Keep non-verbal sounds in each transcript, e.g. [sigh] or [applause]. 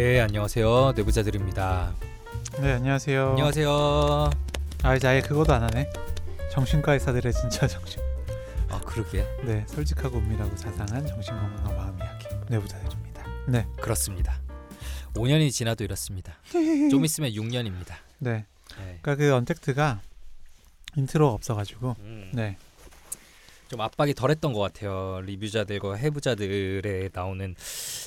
네, 안녕하세요. 내부자들입니다. 네 안녕하세요. 안녕하세요. 아 이제 아예 그거도 안 하네. 정신과 의사들의 진짜 정신. 아, 그러게. 네 솔직하고 은밀하고 자상한 정신건강과 마음 이야기 내부자들입니다. 네. 그렇습니다. 5년이 지나도 이렇습니다. [laughs] 좀 있으면 6년입니다. 네. 네. 그러니까 그 언택트가 인트로가 없어가지고 음, 네. 좀 압박이 덜했던 것 같아요. 리뷰자들과 해부자들에 나오는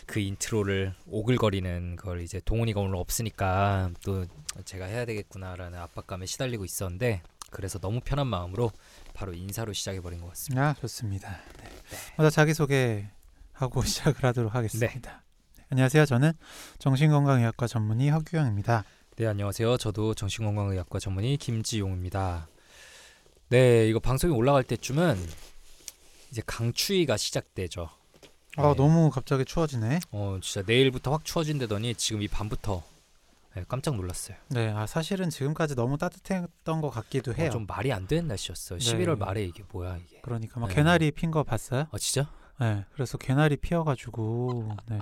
그 intro를 오글거리는 걸 이제 동훈이가 오늘 없으니까 또 제가 해야 되겠구나라는 압박감에 시달리고 있었는데 그래서 너무 편한 마음으로 바로 인사로 시작해 버린 것 같습니다. 아 좋습니다. 네. 먼저 자기 소개 하고 [laughs] 시작을 하도록 하겠습니다. 네, 안녕하세요. 저는 정신건강의학과 전문의 허규형입니다. 네, 안녕하세요. 저도 정신건강의학과 전문의 김지용입니다. 네, 이거 방송이 올라갈 때쯤은 이제 강추위가 시작되죠. 아 네. 너무 갑자기 추워지네. 어, 진짜 내일부터 확 추워진다더니 지금 이 밤부터 네, 깜짝 놀랐어요. 네. 아 사실은 지금까지 너무 따뜻했던 것 같기도 어, 해요. 좀 말이 안 되는 날씨였어요. 네. 11월 말에 이게 뭐야 이게? 그러니까 막 네. 개나리 핀 거 봤어요? 아 진짜? 네, 그래서 개나리 피어가지고 네,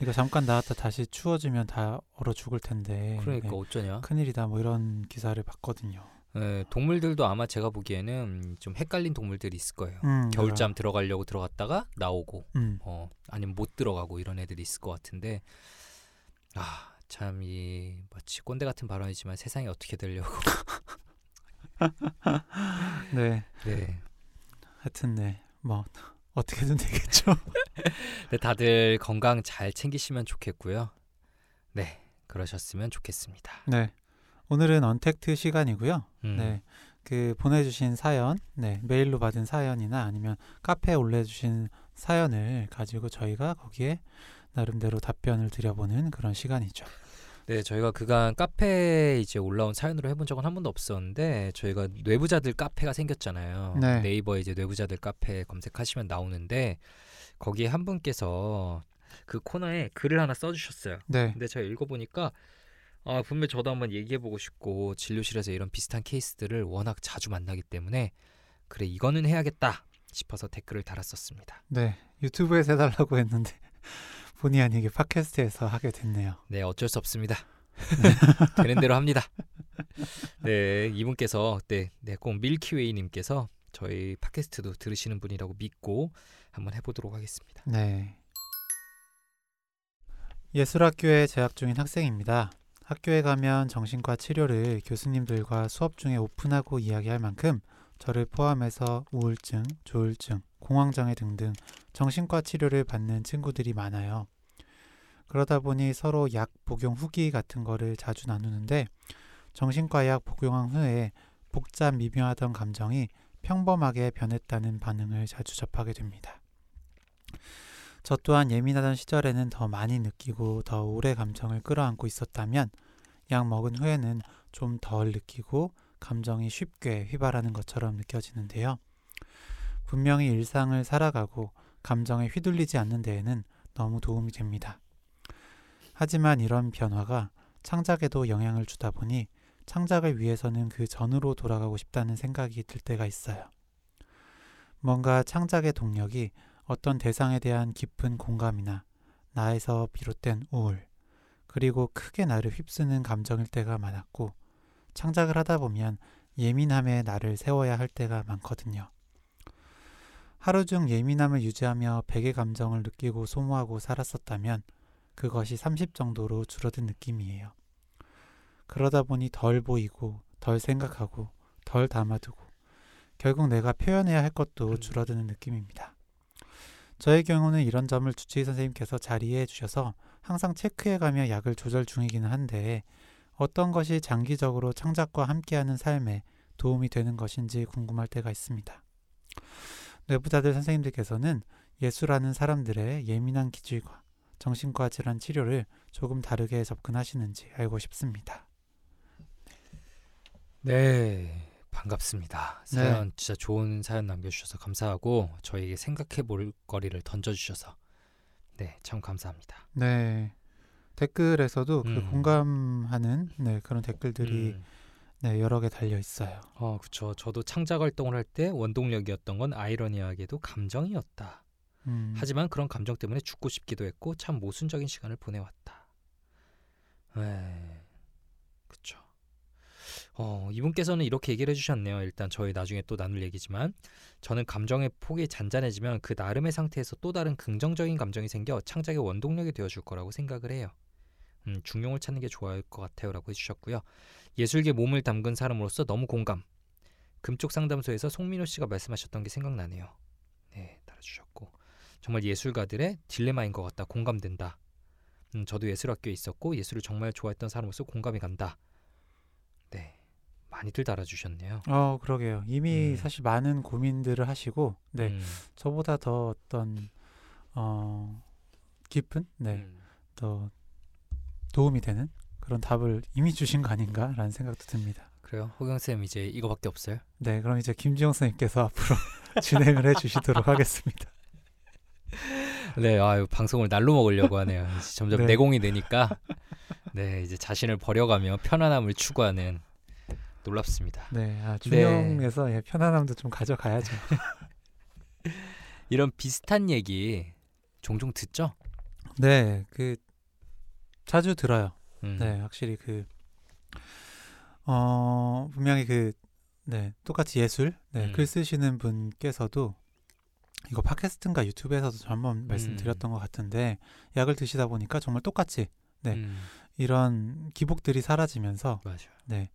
이거 잠깐 나왔다 다시 추워지면 다 얼어 죽을 텐데 그러니까 네, 어쩌냐? 큰일이다 뭐 이런 기사를 봤거든요. 네, 동물들도 아마 제가 보기에는 좀 헷갈린 동물들이 있을 거예요. 음, 겨울잠 들어가려고 들어갔다가 나오고 음, 어 아니면 못 들어가고 이런 애들이 있을 것 같은데 아 참 이 마치 꼰대 같은 발언이지만 세상이 어떻게 되려고. [laughs] 네, 네. 하여튼 네, 뭐 어떻게든 되겠죠. [laughs] 네, 다들 건강 잘 챙기시면 좋겠고요. 네 그러셨으면 좋겠습니다. 네, 오늘은 언택트 시간이고요. 음, 네, 그 보내주신 사연, 네 메일로 받은 사연이나 아니면 카페에 올려주신 사연을 가지고 저희가 거기에 나름대로 답변을 드려보는 그런 시간이죠. 네 저희가 그간 카페에 이제 올라온 사연으로 해본 적은 한 번도 없었는데 저희가 뇌부자들 카페가 생겼잖아요 네. 네이버에 이제 뇌부자들 카페 검색하시면 나오는데 거기에 한 분께서 그 코너에 글을 하나 써주셨어요 네, 근데 제가 읽어보니까 아, 분명 저도 한번 얘기해보고 싶고 진료실에서 이런 비슷한 케이스들을 워낙 자주 만나기 때문에 그래 이거는 해야겠다 싶어서 댓글을 달았었습니다. 네 유튜브에서 해달라고 했는데 [laughs] 본의 아니게 팟캐스트에서 하게 됐네요. 네 어쩔 수 없습니다. [laughs] 되는 대로 합니다. 네 이분께서 네 네 꼭 밀키웨이님께서 저희 팟캐스트도 들으시는 분이라고 믿고 한번 해보도록 하겠습니다. 네. 예술학교에 재학 중인 학생입니다. 학교에 가면 정신과 치료를 교수님들과 수업 중에 오픈하고 이야기할 만큼 저를 포함해서 우울증, 조울증, 공황장애 등등 정신과 치료를 받는 친구들이 많아요. 그러다 보니 서로 약 복용 후기 같은 거를 자주 나누는데 정신과 약 복용한 후에 복잡 미묘하던 감정이 평범하게 변했다는 반응을 자주 접하게 됩니다. 저 또한 예민하던 시절에는 더 많이 느끼고 더 오래 감정을 끌어안고 있었다면 약 먹은 후에는 좀 덜 느끼고 감정이 쉽게 휘발하는 것처럼 느껴지는데요. 분명히 일상을 살아가고 감정에 휘둘리지 않는 데에는 너무 도움이 됩니다. 하지만 이런 변화가 창작에도 영향을 주다 보니 창작을 위해서는 그 전으로 돌아가고 싶다는 생각이 들 때가 있어요. 뭔가 창작의 동력이 어떤 대상에 대한 깊은 공감이나 나에서 비롯된 우울, 그리고 크게 나를 휩쓰는 감정일 때가 많았고, 창작을 하다 보면 예민함에 나를 세워야 할 때가 많거든요. 하루 중 예민함을 유지하며 100의 감정을 느끼고 소모하고 살았었다면 그것이 30 정도로 줄어든 느낌이에요. 그러다 보니 덜 보이고, 덜 생각하고, 덜 담아두고, 결국 내가 표현해야 할 것도 줄어드는 느낌입니다. 저의 경우는 이런 점을 주치의 선생님께서 자리해 주셔서 항상 체크해가며 약을 조절 중이기는 한데 어떤 것이 장기적으로 창작과 함께하는 삶에 도움이 되는 것인지 궁금할 때가 있습니다. 뇌부자들 선생님들께서는 예술하는 사람들의 예민한 기질과 정신과 질환 치료를 조금 다르게 접근하시는지 알고 싶습니다. 네 반갑습니다. 네. 사연 진짜 좋은 사연 남겨주셔서 감사하고 저에게 생각해볼 거리를 던져주셔서 네 참 감사합니다. 네. 댓글에서도 그 음. 공감하는 네, 그런 댓글들이 음. 네, 여러 개 달려 있어요. 어, 그쵸. 저도 창작 활동을 할 때 원동력이었던 건 아이러니하게도 감정이었다. 음. 하지만 그런 감정 때문에 죽고 싶기도 했고 참 모순적인 시간을 보내왔다. 네. 그쵸. 어, 이분께서는 이렇게 얘기를 해주셨네요. 일단 저희 나중에 또 나눌 얘기지만 저는 감정의 폭이 잔잔해지면 그 나름의 상태에서 또 다른 긍정적인 감정이 생겨 창작의 원동력이 되어줄 거라고 생각을 해요. 음, 중용을 찾는 게 좋을 것 같아요라고 해주셨고요. 예술계 몸을 담근 사람으로서 너무 공감. 금쪽 상담소에서 송민호 씨가 말씀하셨던 게 생각나네요. 네, 달아주셨고 정말 예술가들의 딜레마인 것 같다. 공감된다. 음, 저도 예술학교에 있었고 예술을 정말 좋아했던 사람으로서 공감이 간다. 네, 많이들 달아주셨네요. 어, 그러게요. 이미 음. 사실 많은 고민들을 하시고, 네, 음, 저보다 더 어떤 어 깊은, 네, 음. 더 도움이 되는 그런 답을 이미 주신 거 아닌가라는 생각도 듭니다. 그래요. 호경 쌤 이제 이거밖에 없어요. 네, 그럼 이제 김지영 선생님께서 앞으로 [laughs] 진행을 해주시도록 하겠습니다. 네, 아유 방송을 날로 먹으려고 하네요. 점점 네. 내공이 되니까 네 이제 자신을 버려가며 편안함을 추구하는 놀랍습니다. 네, 아, 중용에서 예, 편안함도 좀 가져가야죠. [laughs] 이런 비슷한 얘기 종종 듣죠? 네, 그 자주 들어요. 음. 네, 확실히 그 어, 분명히 그 네, 똑같이 예술 네, 음. 글 쓰시는 분께서도 이거 팟캐스트인가 유튜브에서도 저 한번 음. 말씀드렸던 것 같은데 약을 드시다 보니까 정말 똑같이 네. 음, 이런 기복들이 사라지면서 맞아요. 네,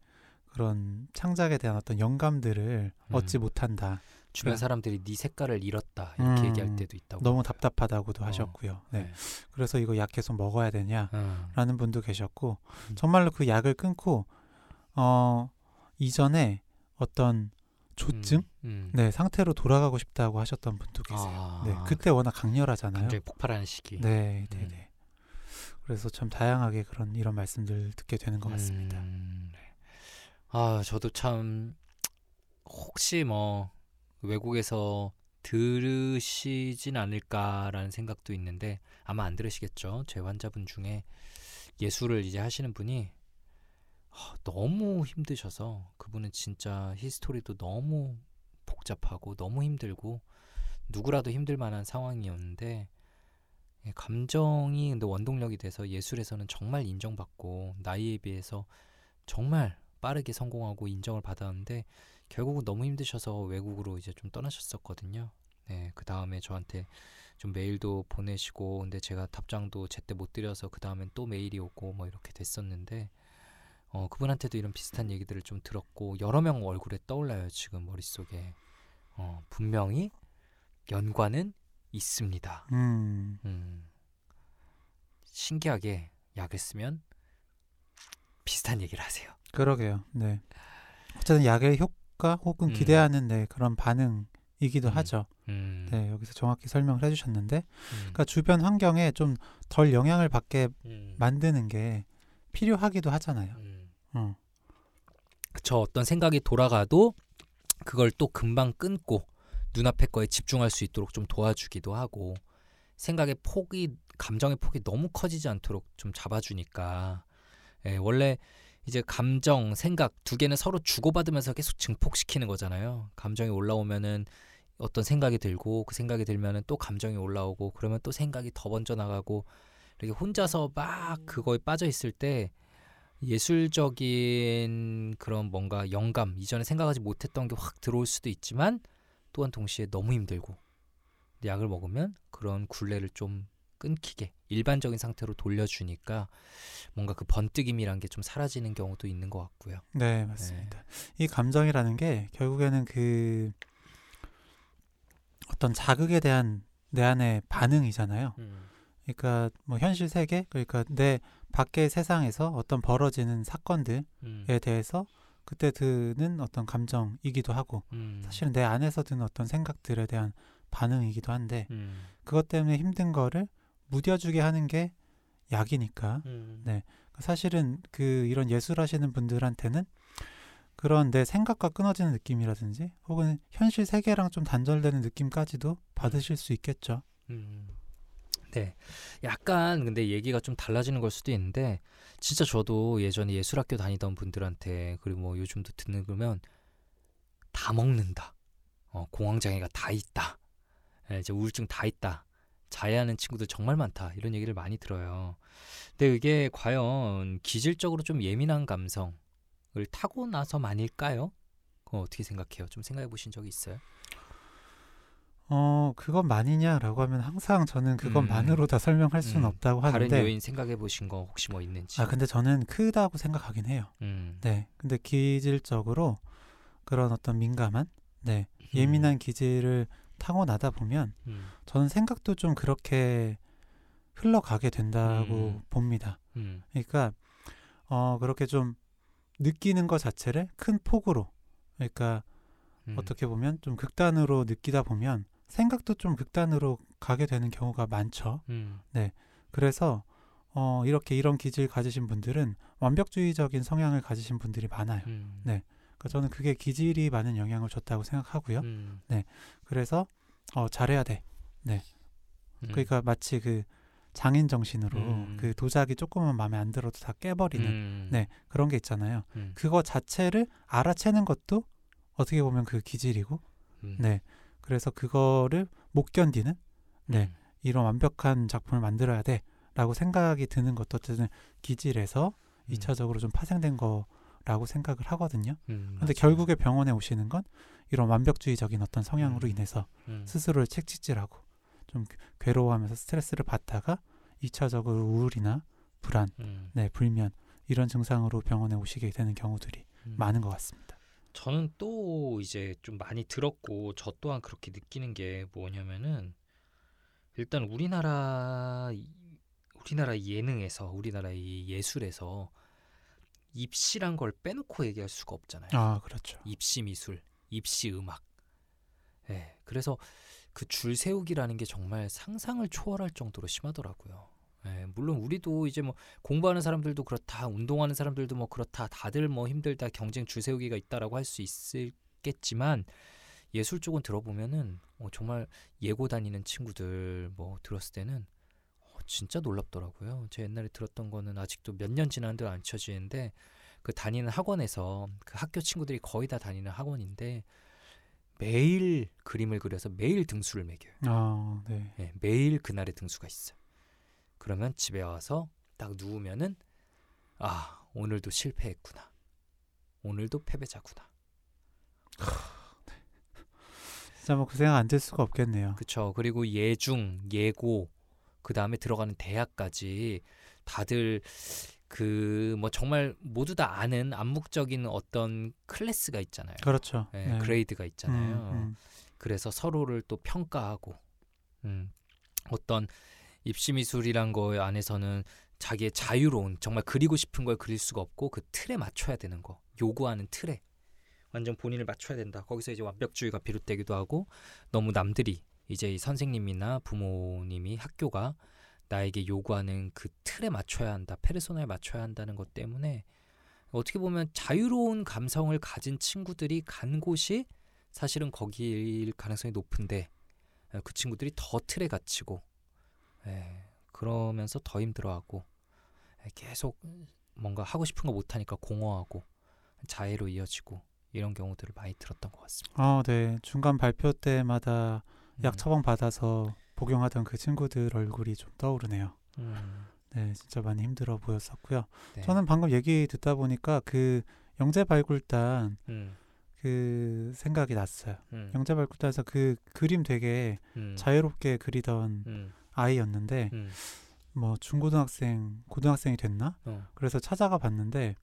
그런 창작에 대한 어떤 영감들을 음. 얻지 못한다. 주변 네. 사람들이 네 색깔을 잃었다 이렇게 음, 얘기할 때도 있다고. 너무 그러더라고요. 답답하다고도 어, 하셨고요. 네. 네. 그래서 이거 약 계속 먹어야 되냐? 음. 라는 분도 계셨고 음. 정말로 그 약을 끊고 어 이전에 어떤 조증 음, 음. 네 상태로 돌아가고 싶다고 하셨던 분도 계세요. 아, 네 그때 워낙 강렬하잖아요. 감정이 폭발하는 시기. 네, 네, 음. 네. 그래서 참 다양하게 그런 이런 말씀들 듣게 되는 것 같습니다. 아, 저도 참 혹시 뭐 외국에서 들으시진 않을까라는 생각도 있는데 아마 안 들으시겠죠. 제 환자분 중에 예술을 이제 하시는 분이 아, 너무 힘드셔서 그분은 진짜 히스토리도 너무 복잡하고 너무 힘들고 누구라도 힘들 만한 상황이었는데 예, 감정이 근데 원동력이 돼서 예술에서는 정말 인정받고 나이에 비해서 정말 빠르게 성공하고 인정을 받았는데 결국은 너무 힘드셔서 외국으로 이제 좀 떠나셨었거든요. 네, 그 다음에 저한테 좀 메일도 보내시고 근데 제가 답장도 제때 못 드려서 그 다음엔 또 메일이 오고 뭐 이렇게 됐었는데 어 그분한테도 이런 비슷한 얘기들을 좀 들었고 여러 명 얼굴에 떠올라요 지금 머릿속에 어 분명히 연관은 있습니다. 음, 음, 신기하게 약을 쓰면 비슷한 얘기를 하세요. 그러게요. 네. 어쨌든 약의 효과 혹은 음. 기대하는 네, 그런 반응이기도 음. 하죠. 음, 네, 여기서 정확히 설명을 해주셨는데, 음, 그러니까 주변 환경에 좀 덜 영향을 받게 음, 만드는 게 필요하기도 하잖아요. 음. 어. 저 어떤 생각이 돌아가도 그걸 또 금방 끊고 눈앞의 거에 집중할 수 있도록 좀 도와주기도 하고 생각의 폭이 감정의 폭이 너무 커지지 않도록 좀 잡아주니까 예, 원래 이제 감정, 생각 두 개는 서로 주고받으면서 계속 증폭시키는 거잖아요. 감정이 올라오면은 어떤 생각이 들고 그 생각이 들면은 또 감정이 올라오고 그러면 또 생각이 더 번져 나가고 이렇게 혼자서 막 그거에 빠져 있을 때 예술적인 그런 뭔가 영감 이전에 생각하지 못했던 게 확 들어올 수도 있지만 또한 동시에 너무 힘들고 약을 먹으면 그런 굴레를 좀 끊기게 일반적인 상태로 돌려주니까 뭔가 그 번뜩임이란 게 좀 사라지는 경우도 있는 것 같고요. 네, 맞습니다. 이 감정이라는 게 결국에는 그 어떤 자극에 대한 내 안의 반응이잖아요. 그러니까 뭐 현실 세계, 그러니까 내 밖의 세상에서 어떤 벌어지는 사건들에 음, 대해서 그때 드는 어떤 감정이기도 하고 음, 사실은 내 안에서 드는 어떤 생각들에 대한 반응이기도 한데 음, 그것 때문에 힘든 거를 무뎌주게 하는 게 약이니까 음, 네. 사실은 그 이런 예술하시는 분들한테는 그런 내 생각과 끊어지는 느낌이라든지 혹은 현실 세계랑 좀 단절되는 느낌까지도 받으실 수 있겠죠. 음. 네. 약간 근데 얘기가 좀 달라지는 걸 수도 있는데 진짜 저도 예전에 예술학교 다니던 분들한테 그리고 뭐 요즘도 듣는 그러면 다 먹는다. 어, 공황장애가 다 있다. 예, 이제 우울증 다 있다. 자해하는 친구들 정말 많다 이런 얘기를 많이 들어요. 근데 이게 과연 기질적으로 좀 예민한 감성을 타고 나서만일까요? 그거 어떻게 생각해요? 좀 생각해 보신 적이 있어요? 어, 그건 많이냐라고 하면 항상 저는 그것만으로 다 설명할 수는 음. 없다고 다른 하는데 요인 생각해 보신 거 혹시 뭐 있는지. 아, 근데 저는 크다고 생각하긴 해요. 음. 네. 근데 기질적으로 그런 어떤 민감한 네, 예민한 기질을 타고나다 보면 음. 저는 생각도 좀 그렇게 흘러가게 된다고 음. 봅니다. 음. 그러니까 어 그렇게 좀 느끼는 것 자체를 큰 폭으로 그러니까 음. 어떻게 보면 좀 극단으로 느끼다 보면 생각도 좀 극단으로 가게 되는 경우가 많죠. 음. 그래서 어 이렇게 이런 기질 가지신 분들은 완벽주의적인 성향을 가지신 분들이 많아요. 음. 네. 그러니까 저는 그게 기질이 많은 영향을 줬다고 생각하고요. 음. 그래서 어 잘해야 돼. 음. 그러니까 마치 그 장인 정신으로 음. 그 도자기 조금만 마음에 안 들어도 다 깨버리는 음. 네 그런 게 있잖아요. 음. 그거 자체를 알아채는 것도 어떻게 보면 그 기질이고 음. 네 그래서 그거를 못 견디는 네 음. 이런 완벽한 작품을 만들어야 돼라고 생각이 드는 것도 어쨌든 기질에서 음. 이차적으로좀 파생된 거 라고 생각을 하거든요. 음. 근데 맞아요. 결국에 병원에 오시는 건 이런 완벽주의적인 어떤 성향으로 음. 인해서 음. 스스로를 책찍질하고 좀 괴로워하면서 스트레스를 받다가 이차적으로 우울이나 불안, 음. 네, 불면 이런 증상으로 병원에 오시게 되는 경우들이 음. 많은 것 같습니다. 저는 또 이제 좀 많이 들었고 저 또한 그렇게 느끼는 게 뭐냐면은 일단 우리나라 우리나라 예능에서 우리나라 이 예술에서 입시란 걸 빼놓고 얘기할 수가 없잖아요. 아, 그렇죠. 입시 미술, 입시 음악. 예. 그래서 그 줄 세우기라는 게 정말 상상을 초월할 정도로 심하더라고요. 예, 물론 우리도 이제 뭐 공부하는 사람들도 그렇다, 운동하는 사람들도 뭐 그렇다, 다들 뭐 힘들다, 경쟁 줄 세우기가 있다라고 할 수 있겠지만 예술 쪽은 들어보면은 어, 정말 예고 다니는 친구들 뭐 들었을 때는 어, 진짜 놀랍더라고요. 제 옛날에 들었던 거는 아직도 몇 년 지났는데 안 쳐지는데 그 다니는 학원에서 그 학교 친구들이 거의 다 다니는 학원인데 매일 그림을 그려서 매일 등수를 매겨요. 아, 네. 예, 매일 그날의 등수가 있어 요. 그러면 집에 와서 딱 누우면은 아 오늘도 실패했구나. 오늘도 패배자구나. 진짜 뭐 그 생각 안 들 수가 없겠네요. 그쵸. 그리고 예중, 예고, 그 다음에 들어가는 대학까지 다들 그 뭐 정말 모두 다 아는 암묵적인 어떤 클래스가 있잖아요. 그렇죠. 예, 네. 그레이드가 있잖아요. 음, 음. 그래서 서로를 또 평가하고 음, 어떤 입시 미술이란 거 안에서는 자기의 자유로운 정말 그리고 싶은 걸 그릴 수가 없고 그 틀에 맞춰야 되는 거 요구하는 틀에 완전 본인을 맞춰야 된다 거기서 이제 완벽주의가 비롯되기도 하고 너무 남들이 이제 이 선생님이나 부모님이 학교가 나에게 요구하는 그 틀에 맞춰야 한다 페르소나에 맞춰야 한다는 것 때문에 어떻게 보면 자유로운 감성을 가진 친구들이 간 곳이 사실은 거기일 가능성이 높은데 에, 그 친구들이 더 틀에 갇히고 에, 그러면서 더 힘들어하고 에, 계속 뭔가 하고 싶은 거 못하니까 공허하고 자해로 이어지고 이런 경우들을 많이 들었던 것 같습니다. 아, 네. 중간 발표 때마다 약 음. 처방 받아서 복용하던 그 친구들 얼굴이 좀 떠오르네요. 음, 네, 진짜 많이 힘들어 보였었고요. 네. 저는 방금 얘기 듣다 보니까 그 영재 발굴단 음, 그 생각이 났어요. 음, 영재 발굴단에서 그 그림 되게 음, 자유롭게 그리던 음, 아이였는데 음, 뭐 중고등학생, 고등학생이 됐나? 어. 그래서 찾아가 봤는데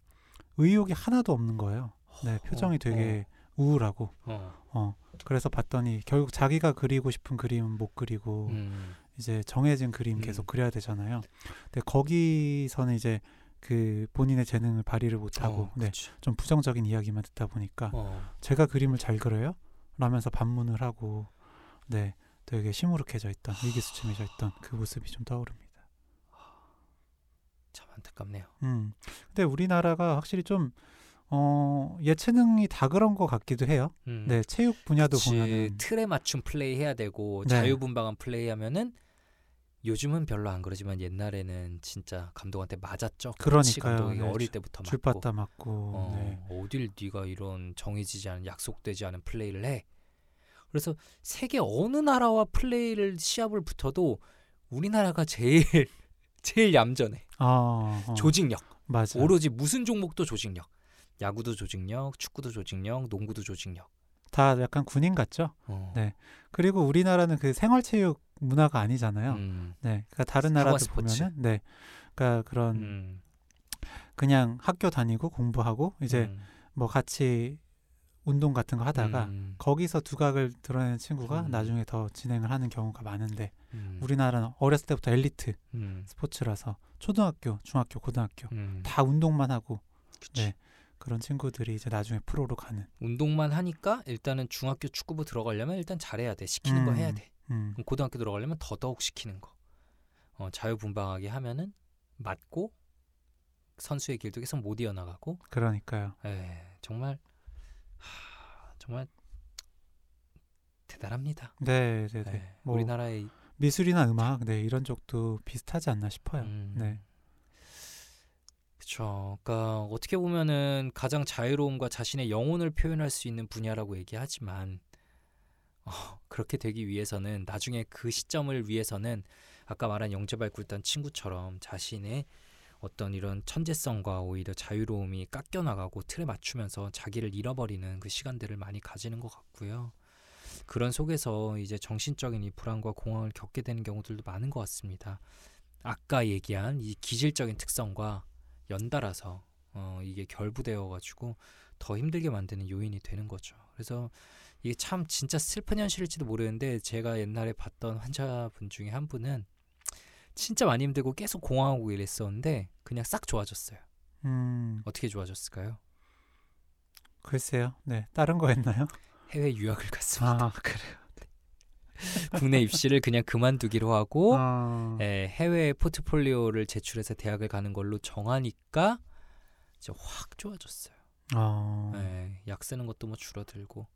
의욕이 하나도 없는 거예요. 네, 표정이 되게 우울하고 어, 어 그래서 봤더니 결국 자기가 그리고 싶은 그림은 못 그리고 음, 이제 정해진 그림 음. 계속 그려야 되잖아요. 근데 거기서는 이제 그 본인의 재능을 발휘를 못 하고 어, 네. 좀 부정적인 이야기만 듣다 보니까 어, 제가 그림을 잘 그려요? 라면서 반문을 하고 네 되게 시무룩해져 있던 위기수침해져 있던 그 모습이 좀 떠오릅니다. 참 안타깝네요. 음 근데 우리나라가 확실히 좀 어, 예체능이 다 그런 것 같기도 해요. 음. 네, 체육 분야도 그치, 보면은 틀에 맞춤 플레이 해야 되고 네. 자유분방한 플레이 하면은 요즘은 별로 안 그러지만 옛날에는 진짜 감독한테 맞았죠. 그러니까요. 감독이 네, 어릴 줄- 때부터 맞고. 줄바따 맞고 어, 네. 어딜 네가 이런 정해지지 않은 약속되지 않은 플레이를 해. 그래서 세계 어느 나라와 플레이를 시합을 붙어도 우리나라가 제일 [laughs] 제일 얌전해. 어, 어, 조직력. 맞아. 오로지 무슨 종목도 조직력. 야구도 조직력, 축구도 조직력, 농구도 조직력. 다 약간 군인 같죠. 어. 네. 그리고 우리나라는 그 생활체육 문화가 아니잖아요. 음. 네. 그러니까 다른 나라들 스포츠. 보면은 네. 그러니까 그런 음. 그냥 학교 다니고 공부하고 이제 음. 뭐 같이 운동 같은 거 하다가 음. 거기서 두각을 드러내는 친구가 음. 나중에 더 진행을 하는 경우가 많은데 음. 우리나라는 어렸을 때부터 엘리트 음. 스포츠라서 초등학교, 중학교, 고등학교 음. 다 운동만 하고 그치. 네. 그런 친구들이 이제 나중에 프로로 가는 운동만 하니까 일단은 중학교 축구부 들어가려면 일단 잘해야 돼. 시키는 거 음. 해야 돼. 음, 그럼 고등학교 들어가려면 더더욱 시키는 거. 어, 자유분방하게 하면은 맞고 선수의 길도 계속 못 이어나가고 그러니까요. 에, 정말 하, 정말 대단합니다. 네, 네, 네. 네, 뭐 우리나라의 미술이나 음악 네, 이런 쪽도 비슷하지 않나 싶어요. 음, 네. 그렇죠. 그러니까 어떻게 보면은 가장 자유로움과 자신의 영혼을 표현할 수 있는 분야라고 얘기하지만 어, 그렇게 되기 위해서는 나중에 그 시점을 위해서는 아까 말한 영재발 굴단 친구처럼 자신의 어떤 이런 천재성과 오히려 자유로움이 깎여 나가고 틀에 맞추면서 자기를 잃어버리는 그 시간들을 많이 가지는 것 같고요. 그런 속에서 이제 정신적인 이 불안과 공황을 겪게 되는 경우들도 많은 것 같습니다. 아까 얘기한 이 기질적인 특성과 연달아서 어, 이게 결부되어 가지고 더 힘들게 만드는 요인이 되는 거죠. 그래서 이게 참 진짜 슬픈 현실일지도 모르는데 제가 옛날에 봤던 환자분 중에 한 분은 진짜 많이 힘들고 계속 공황하고 이랬었는데 그냥 싹 좋아졌어요. 음, 어떻게 좋아졌을까요? 글쎄요. 네, 다른 거 했나요? 해외 유학을 갔습니다. 아, 그래요. 국내 입시를 그냥 그만두기로 하고 아, 예, 해외 포트폴리오를 제출해서 대학을 가는 걸로 정하니까 이제 확 좋아졌어요. 어, 예, 약 쓰는 것도 뭐 줄어들고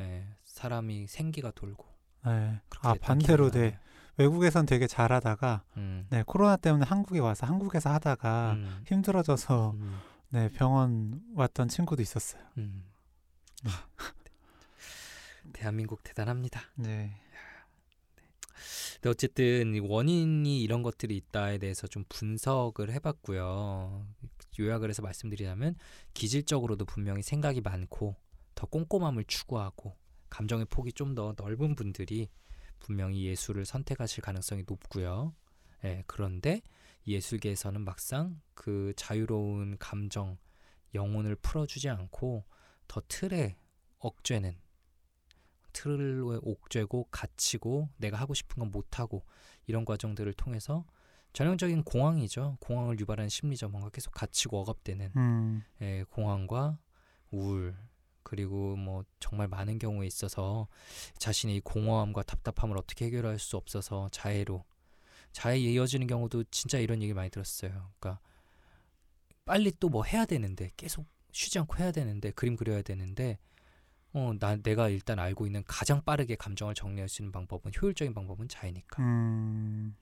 예, 사람이 생기가 돌고 네. 그렇게 아 됐던 반대로 기억이 네. 외국에선 되게 잘하다가 음, 네 코로나 때문에 한국에 와서 한국에서 하다가 음, 힘들어져서 음, 네 병원 왔던 친구도 있었어요. 음. 네. [laughs] 대한민국 대단합니다. 네. 근데 어쨌든 이 원인이 이런 것들이 있다에 대해서 좀 분석을 해봤고요. 요약을 해서 말씀드리자면 기질적으로도 분명히 생각이 많고 더 꼼꼼함을 추구하고 감정의 폭이 좀 더 넓은 분들이 분명히 예술을 선택하실 가능성이 높고요. 예, 그런데 예술계에서는 막상 그 자유로운 감정, 영혼을 풀어주지 않고 더 틀에 억죄는 틀에 옥죄고 갇히고 내가 하고 싶은 건 못하고 이런 과정들을 통해서 전형적인 공황이죠. 공황을 유발하는 심리죠. 뭔가 계속 갇히고 억압되는 음, 예, 공황과 우울 그리고 뭐 정말 많은 경우에 있어서 자신의 이 공허함과 답답함을 어떻게 해결할 수 없어서 자해로 자해에 이어지는 경우도 진짜 이런 얘기 많이 들었어요. 그러니까 빨리 또 뭐 해야 되는데 계속 쉬지 않고 해야 되는데 그림 그려야 되는데 어, 나 내가 일단 알고 있는 가장 빠르게 감정을 정리할 수 있는 방법은 효율적인 방법은 자해니까. 음,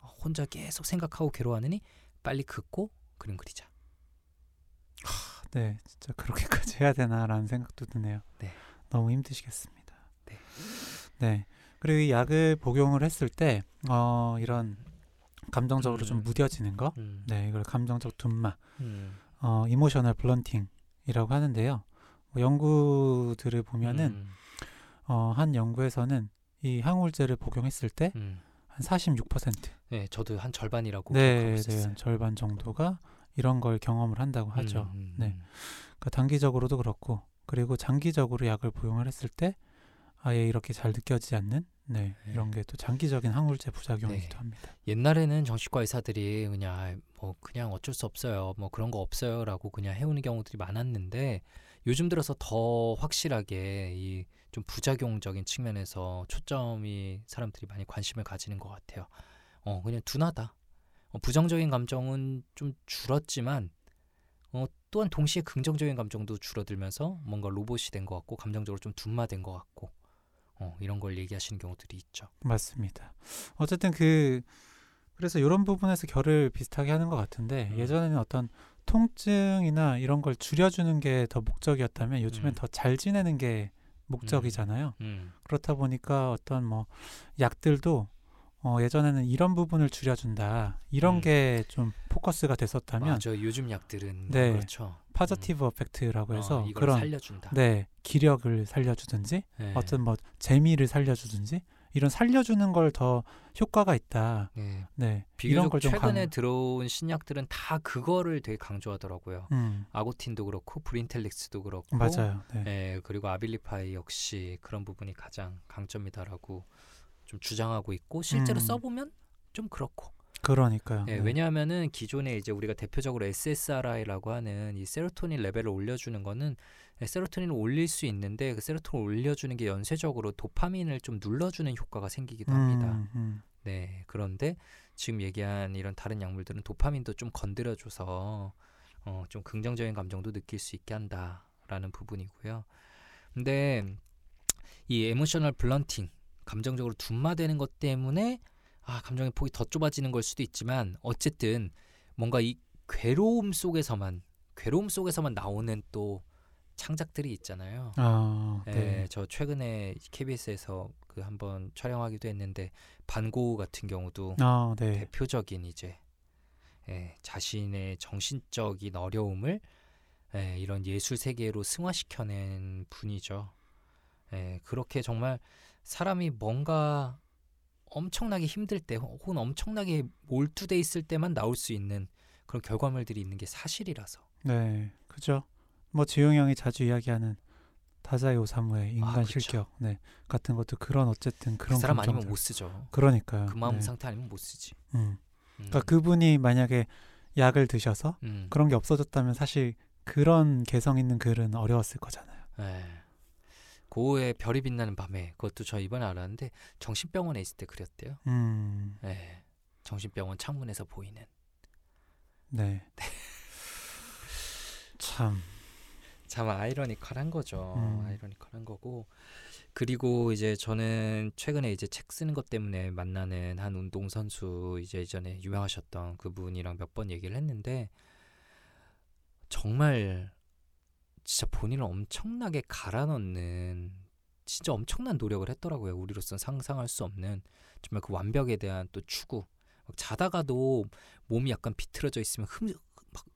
혼자 계속 생각하고 괴로워하느니 빨리 긋고 그림 그리자. 네, 진짜 그렇게까지 해야 되나라는 생각도 드네요. 네. 너무 힘드시겠습니다. 네. 네. 그리고 이 약을 복용을 했을 때, 어, 이런 감정적으로 좀 음. 무뎌지는 거, 음. 네, 이걸 감정적 둔마, 음. 어, emotional blunting이라고 하는데요. 뭐 연구들을 보면은 음. 어, 한 연구에서는 이 항우울제를 복용했을 때 한 음. 46%, 네, 저도 한 절반이라고 네, 네, 절반 정도가 이런 걸 경험을 한다고 하죠. 음, 음, 네. 음. 그러니까 단기적으로도 그렇고 그리고 장기적으로 약을 복용을 했을 때 아예 이렇게 잘 느껴지지 않는 네, 네. 이런 게 또 장기적인 항우울제 부작용이기도 네. 합니다. 옛날에는 정신과 의사들이 그냥 뭐 그냥 어쩔 수 없어요. 뭐 그런 거 없어요라고 그냥 해오는 경우들이 많았는데 요즘 들어서 더 확실하게 이 좀 부작용적인 측면에서 초점이 사람들이 많이 관심을 가지는 것 같아요. 어 그냥 둔하다. 어, 부정적인 감정은 좀 줄었지만 어, 또한 동시에 긍정적인 감정도 줄어들면서 뭔가 로봇이 된 것 같고 감정적으로 좀 둔마된 것 같고 어, 이런 걸 얘기하시는 경우들이 있죠. 맞습니다. 어쨌든 그 그래서 이런 부분에서 결을 비슷하게 하는 것 같은데 음. 예전에는 어떤 통증이나 이런 걸 줄여주는 게 더 목적이었다면 요즘엔 음. 더 잘 지내는 게 목적이잖아요. 음. 그렇다 보니까 어떤 뭐 약들도 어, 예전에는 이런 부분을 줄여준다 이런 음. 게 좀 포커스가 됐었다면 맞아. 요즘 약들은 네. 그렇죠. positive affect라고 해서 어, 그런 살려준다. 네 기력을 살려주든지 네. 어떤 뭐 재미를 살려주든지 이런 살려주는 걸 더 효과가 있다. 네. 네 이런 비교적 걸좀 최근에 들어온 신약들은 다 그거를 되게 강조하더라고요. 음, 아고틴도 그렇고 브린텔릭스도 그렇고 맞아요. 네. 네, 그리고 아빌리파이 역시 그런 부분이 가장 강점이다라고 좀 주장하고 있고 실제로 음. 써보면 좀 그렇고. 그러니까요. 네, 네. 왜냐하면은 기존에 이제 우리가 대표적으로 SSRI라고 하는 이 세로토닌 레벨을 올려주는 거는 네, 세로토닌을 올릴 수 있는데 그 세로토닌을 올려주는 게 연쇄적으로 도파민을 좀 눌러주는 효과가 생기기도 합니다. 음, 음. 네, 그런데 지금 얘기한 이런 다른 약물들은 도파민도 좀 건드려줘서 어, 좀 긍정적인 감정도 느낄 수 있게 한다라는 부분이고요. 근데 이 emotional blunting, 감정적으로 둔마되는 것 때문에 아 감정의 폭이 더 좁아지는 걸 수도 있지만 어쨌든 뭔가 이 괴로움 속에서만 괴로움 속에서만 나오는 또 창작들이 있잖아요. 아, 네. 네. 저 최근에 KBS에서 그 한번 촬영하기도 했는데 반고우 같은 경우도 아, 네. 대표적인 이제 예, 자신의 정신적인 어려움을 예, 이런 예술 세계로 승화시켜낸 분이죠. 예, 그렇게 정말 사람이 뭔가 엄청나게 힘들 때 혹은 엄청나게 몰두돼 있을 때만 나올 수 있는 그런 결과물들이 있는 게 사실이라서 네, 그죠. 뭐 지용 형이 자주 이야기하는 다자이 오사무의 인간 아. 실격, 네, 같은 것도 그런 어쨌든 그 그런 사람 감정들. 아니면 못 쓰죠. 그러니까요. 그 마음 네. 상태 아니면 못 쓰지. 음. 음. 그러니까 그분이 만약에 약을 드셔서 음. 그런 게 없어졌다면 사실 그런 개성 있는 글은 어려웠을 거잖아요. 네. 고우의 별이 빛나는 밤에 그것도 저 이번에 알았는데 정신병원에 있을 때 그렸대요. 음, 네. 정신병원 창문에서 보이는. 네. [laughs] 참, 참 아이러니컬한 거죠. 음. 아이러니컬한 거고. 그리고 이제 저는 최근에 이제 책 쓰는 것 때문에 만나는 한 운동 선수 이제 이전에 유명하셨던 그분이랑 몇 번 얘기를 했는데 정말 진짜 본인을 엄청나게 갈아넣는 진짜 엄청난 노력을 했더라고요. 우리로서는 상상할 수 없는 정말 그 완벽에 대한 또 추구. 막 자다가도 몸이 약간 비틀어져 있으면 흠, 막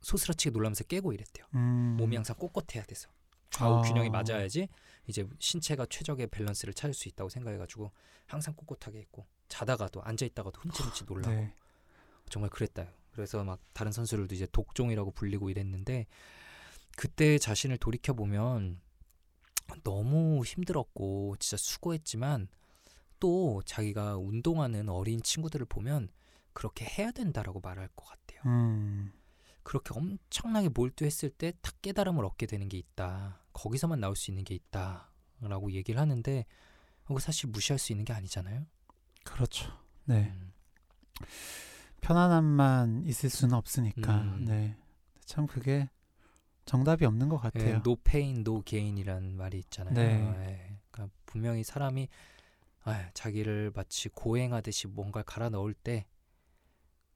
소스라치게 놀라면서 깨고 이랬대요. 음, 몸이 항상 꼿꼿해야 돼서 좌우 아. 균형이 맞아야지 이제 신체가 최적의 밸런스를 찾을 수 있다고 생각해가지고 항상 꼿꼿하게 있고 자다가도 앉아 있다가도 흠칫흠칫 놀라고 네, 정말 그랬다요. 그래서 막 다른 선수들도 이제 독종이라고 불리고 이랬는데 그때 자신을 돌이켜 보면 너무 힘들었고 진짜 수고했지만 또 자기가 운동하는 어린 친구들을 보면 그렇게 해야 된다라고 말할 것 같아요. 음, 그렇게 엄청나게 몰두했을 때탁 깨달음을 얻게 되는 게 있다. 거기서만 나올 수 있는 게 있다 라고 얘기를 하는데 그거 사실 무시할 수 있는 게 아니잖아요. 그렇죠. 네, 음, 편안함만 있을 수는 없으니까. 음. 네, 참 그게 정답이 없는 것 예, 같아요. no pain, no gain이란 말이 있잖아요. 네. 예, 그러니까 분명히 사람이 아, 자기를 마치 고행하듯이 뭔가를 갈아 넣을 때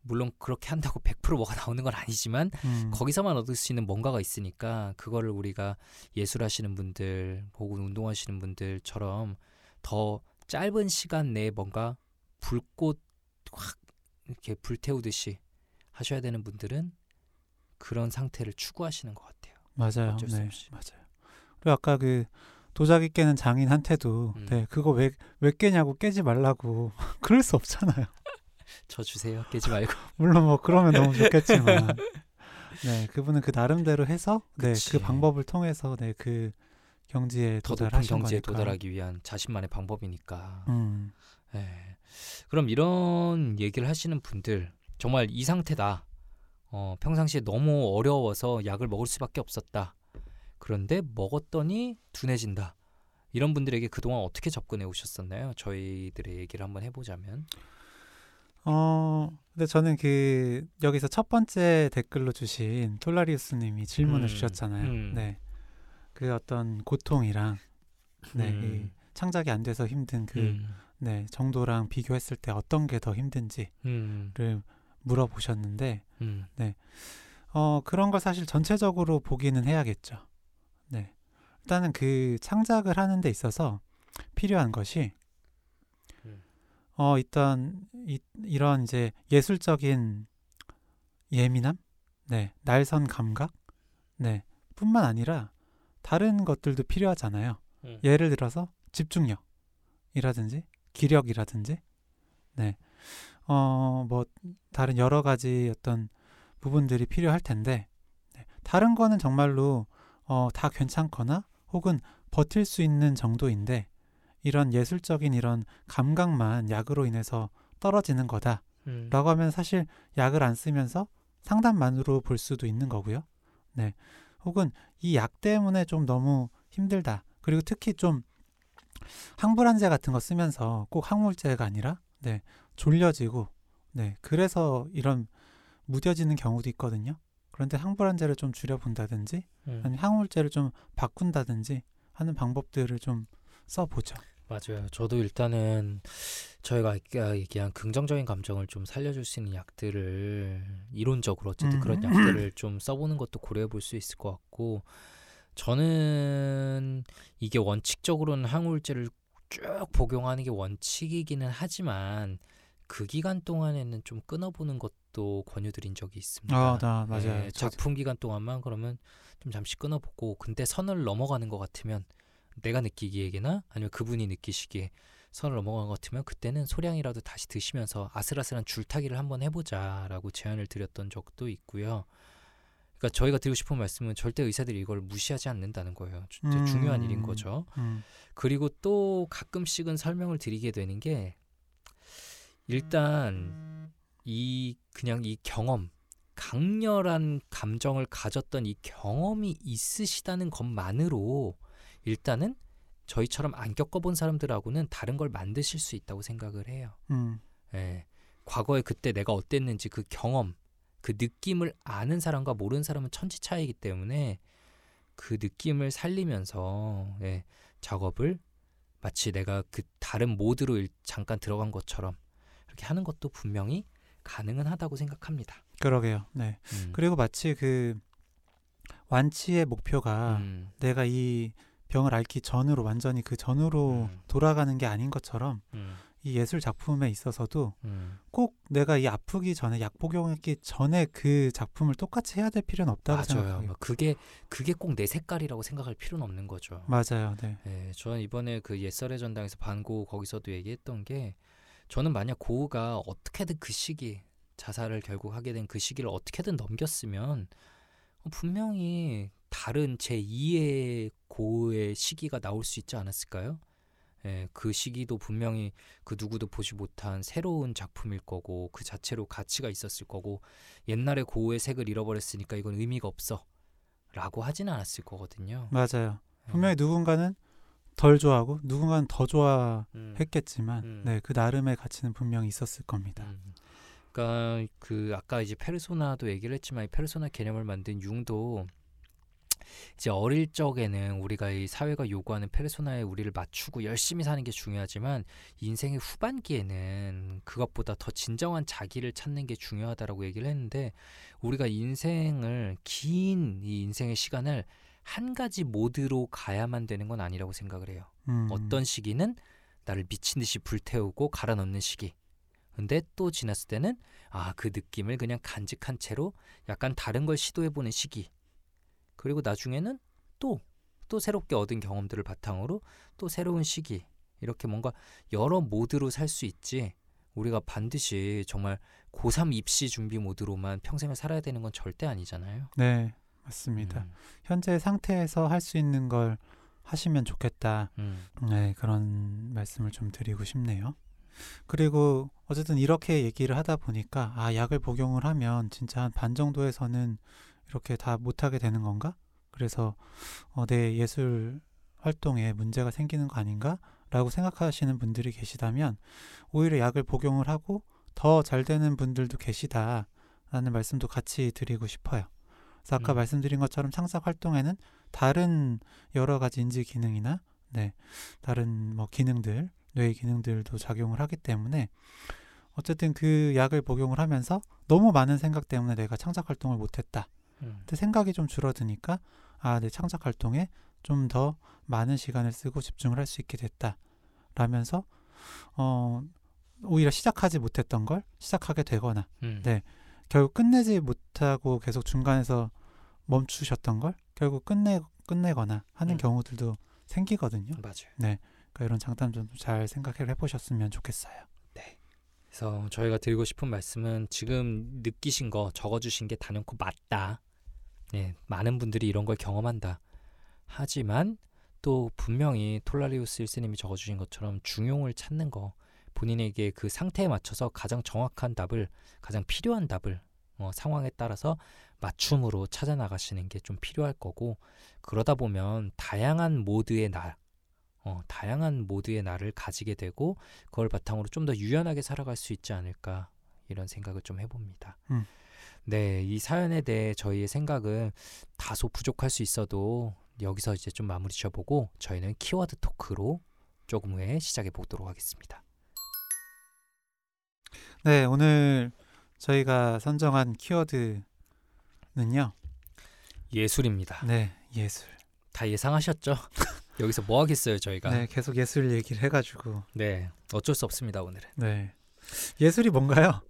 물론 그렇게 한다고 100% 뭐가 나오는 건 아니지만 음, 거기서만 얻을 수 있는 뭔가가 있으니까 그거를 우리가 예술하시는 분들 혹은 운동하시는 분들처럼 더 짧은 시간 내에 뭔가 불꽃 확 이렇게 불태우듯이 하셔야 되는 분들은 그런 상태를 추구하시는 것 같아요. 맞아요. 네. 맞아요. 그리고 아까 그 도자기 깨는 장인한테도 음. 네 그거 왜왜 깨냐고 깨지 말라고 [laughs] 그럴 수 없잖아요. 저 주세요. 깨지 말고. [laughs] 물론 뭐 그러면 너무 [laughs] 좋겠지만 네 그분은 그 나름대로 해서 네 그치. 그 방법을 통해서 네 그 경지에 더 높은 도달하신 경지에 거니까. 도달하기 위한 자신만의 방법이니까. 음, 예. 그럼 이런 얘기를 하시는 분들 정말 이 상태다. 어, 평상시에 너무 어려워서 약을 먹을 수밖에 없었다. 그런데 먹었더니 둔해진다. 이런 분들에게 그동안 어떻게 접근해 오셨었나요? 저희들의 얘기를 한번 해보자면. 어 근데 저는 그 여기서 첫 번째 댓글로 주신 톨라리우스 님이 질문을 음, 주셨잖아요. 음. 네, 그 어떤 고통이랑 네, 음. 이 창작이 안 돼서 힘든 그 음. 네, 정도랑 비교했을 때 어떤 게 더 힘든지를 음. 물어보셨는데 음. 어, 그런 걸 사실 전체적으로 보기는 해야겠죠. 네. 일단은 그 창작을 하는 데 있어서 필요한 것이 음. 어 일단 이, 이런 이제 예술적인 예민함, 네 날선 감각, 네 뿐만 아니라 다른 것들도 필요하잖아요. 음. 예를 들어서 집중력이라든지 기력이라든지 네. 어, 뭐 다른 여러 가지 어떤 부분들이 필요할 텐데 네. 다른 거는 정말로 어, 다 괜찮거나 혹은 버틸 수 있는 정도인데 이런 예술적인 이런 감각만 약으로 인해서 떨어지는 거다라고 음. 하면 사실 약을 안 쓰면서 상담만으로 볼 수도 있는 거고요. 네. 혹은 이 약 때문에 좀 너무 힘들다. 그리고 특히 좀 항불안제 같은 거 쓰면서 꼭 항물제가 아니라 네. 졸려지고 네. 그래서 이런 무뎌지는 경우도 있거든요. 그런데 항불안제를 좀 줄여 본다든지 음. 아니면 항물제를 좀 바꾼다든지 하는 방법들을 좀 써보죠. 맞아요. 저도 일단은 저희가 아까 얘기한 긍정적인 감정을 좀 살려줄 수 있는 약들을 이론적으로 어쨌든 음. 그런 약들을 좀 써보는 것도 고려해 볼 수 있을 것 같고 저는 이게 원칙적으로는 항우울제를 쭉 복용하는 게 원칙이기는 하지만 그 기간 동안에는 좀 끊어보는 것도 권유드린 적이 있습니다. 아, 나 맞아요. 네, 저- 작품 기간 동안만 그러면 좀 잠시 끊어보고 근데 선을 넘어가는 것 같으면 내가 느끼기에나 아니면 그분이 느끼시기에 선을 넘어간 것 같으면 그때는 소량이라도 다시 드시면서 아슬아슬한 줄타기를 한번 해보자라고 제안을 드렸던 적도 있고요. 그러니까 저희가 드리고 싶은 말씀은 절대 의사들이 이걸 무시하지 않는다는 거예요. 진짜 음. 중요한 일인 거죠. 음, 그리고 또 가끔씩은 설명을 드리게 되는 게 일단 이 그냥 이 경험 강렬한 감정을 가졌던 이 경험이 있으시다는 것만으로 일단은 저희처럼 안 겪어본 사람들하고는 다른 걸 만드실 수 있다고 생각을 해요. 음, 예. 과거에 그때 내가 어땠는지 그 경험, 그 느낌을 아는 사람과 모르는 사람은 천지 차이기 때문에 그 느낌을 살리면서 예, 작업을 마치 내가 그 다른 모드로 일- 잠깐 들어간 것처럼 이렇게 하는 것도 분명히 가능은 하다고 생각합니다. 그러게요. 네. 음. 그리고 마치 그 완치의 목표가 음, 내가 이 병을 앓기 전으로 완전히 그 전으로 음. 돌아가는 게 아닌 것처럼 음, 이 예술 작품에 있어서도 음. 꼭 내가 이 아프기 전에 약 복용했기 전에 그 작품을 똑같이 해야 될 필요는 없다고 맞아요. 생각해요. 뭐 그게 그게 꼭 내 색깔이라고 생각할 필요는 없는 거죠. 맞아요. 네. 네, 저는 이번에 그 옛설의 전당에서 반고 거기서도 얘기했던 게 저는 만약 고우가 어떻게든 그 시기 자살을 결국 하게 된 그 시기를 어떻게든 넘겼으면 어, 분명히 다른 제 2의 고우의 시기가 나올 수 있지 않았을까요? 예, 그 시기도 분명히 그 누구도 보지 못한 새로운 작품일 거고 그 자체로 가치가 있었을 거고 옛날에 고우의 색을 잃어버렸으니까 이건 의미가 없어 라고 하진 않았을 거거든요. 맞아요. 예. 분명히 누군가는 덜 좋아하고 누군가는 더 좋아했겠지만 음. 네, 그 나름의 가치는 분명히 있었을 겁니다. 음. 그러니까 그 아까 이제 페르소나도 얘기를 했지만 이 페르소나 개념을 만든 융도 이제 어릴 적에는 우리가 이 사회가 요구하는 페르소나에 우리를 맞추고 열심히 사는 게 중요하지만 인생의 후반기에는 그것보다 더 진정한 자기를 찾는 게 중요하다라고 얘기를 했는데 우리가 인생을 긴 이 인생의 시간을 한 가지 모드로 가야만 되는 건 아니라고 생각을 해요. 음. 어떤 시기는 나를 미친 듯이 불태우고 갈아 넣는 시기. 근데 또 지났을 때는 아, 그 느낌을 그냥 간직한 채로 약간 다른 걸 시도해 보는 시기. 그리고 나중에는 또 또 새롭게 얻은 경험들을 바탕으로 또 새로운 시기. 이렇게 뭔가 여러 모드로 살 수 있지. 우리가 반드시 정말 고3 입시 준비 모드로만 평생을 살아야 되는 건 절대 아니잖아요. 네, 맞습니다. 음, 현재 상태에서 할 수 있는 걸 하시면 좋겠다. 음, 네, 그런 말씀을 좀 드리고 싶네요. 그리고 어쨌든 이렇게 얘기를 하다 보니까 아, 약을 복용을 하면 진짜 한 반 정도에서는 이렇게 다 못하게 되는 건가? 그래서 어, 내 예술 활동에 문제가 생기는 거 아닌가? 라고 생각하시는 분들이 계시다면 오히려 약을 복용을 하고 더 잘 되는 분들도 계시다. 라는 말씀도 같이 드리고 싶어요. 그래서 아까 음. 말씀드린 것처럼 창작 활동에는 다른 여러 가지 인지 기능이나 네, 다른 뭐 기능들, 뇌의 기능들도 작용을 하기 때문에 어쨌든 그 약을 복용을 하면서 너무 많은 생각 때문에 내가 창작 활동을 못했다. 음. 근데 생각이 좀 줄어드니까 아, 내 창작 활동에 좀 더 많은 시간을 쓰고 집중을 할 수 있게 됐다. 라면서 어 오히려 시작하지 못했던 걸 시작하게 되거나 음. 네. 결국 끝내지 못하고 계속 중간에서 멈추셨던 걸 결국 끝내 끝내거나 하는 음. 경우들도 생기거든요. 맞아요. 그러니까 이런 장단점 잘 생각을 해보셨으면 좋겠어요. 그래서 저희가 드리고 싶은 말씀은 지금 느끼신 거 적어주신 게 단연코 맞다. 네, 많은 분들이 이런 걸 경험한다. 하지만 또 분명히 톨라리우스 1세님이 적어주신 것처럼 중용을 찾는 거 본인에게 그 상태에 맞춰서 가장 정확한 답을 가장 필요한 답을 어, 상황에 따라서 맞춤으로 찾아 나가시는 게 좀 필요할 거고 그러다 보면 다양한 모드의 나 어, 다양한 모드의 나를 가지게 되고 그걸 바탕으로 좀 더 유연하게 살아갈 수 있지 않을까 이런 생각을 좀 해봅니다. 음. 네, 이 사연에 대해 저희의 생각은 다소 부족할 수 있어도 여기서 이제 좀 마무리 지어보고 저희는 키워드 토크로 조금 후에 시작해 보도록 하겠습니다. 네, 오늘 저희가 선정한 키워드는요. 예술입니다. 네, 예술. 다 예상하셨죠? [laughs] 여기서 뭐 하겠어요, 저희가? 네, 계속 예술 얘기를 해가지고. 네, 어쩔 수 없습니다 오늘은. 네, 예술이 뭔가요?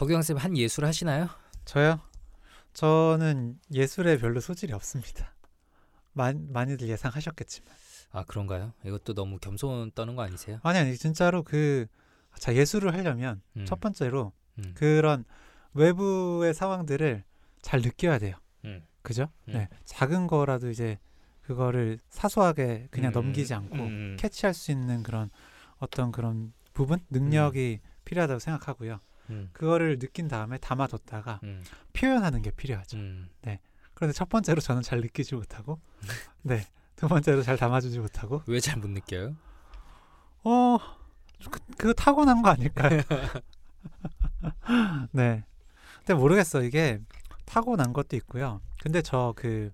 허경 쌤 한 예술 하시나요? 저요? 저는 예술에 별로 소질이 없습니다. 많, 많이들 예상하셨겠지만. 아 그런가요? 이것도 너무 겸손 떠는 거 아니세요? 아니 아니 진짜로 그 자 예술을 하려면 음, 첫 번째로 음, 그런 외부의 상황들을 잘 느껴야 돼요. 음, 그죠? 음. 네. 작은 거라도 이제 그거를 사소하게 그냥 음, 넘기지 않고 음, 캐치할 수 있는 그런 어떤 그런 부분 능력이 필요하다고 생각하고요. 음, 그거를 느낀 다음에 담아뒀다가 음, 표현하는 게 필요하죠. 음. 그런데 첫 번째로 저는 잘 느끼지 못하고, [laughs] 네. 두 번째로 잘 담아주지 못하고, 왜 잘 못 느껴요? 어, 그, 그거 타고난 거 아닐까요? [laughs] 네. 근데 모르겠어. 이게 타고난 것도 있고요. 근데 저 그,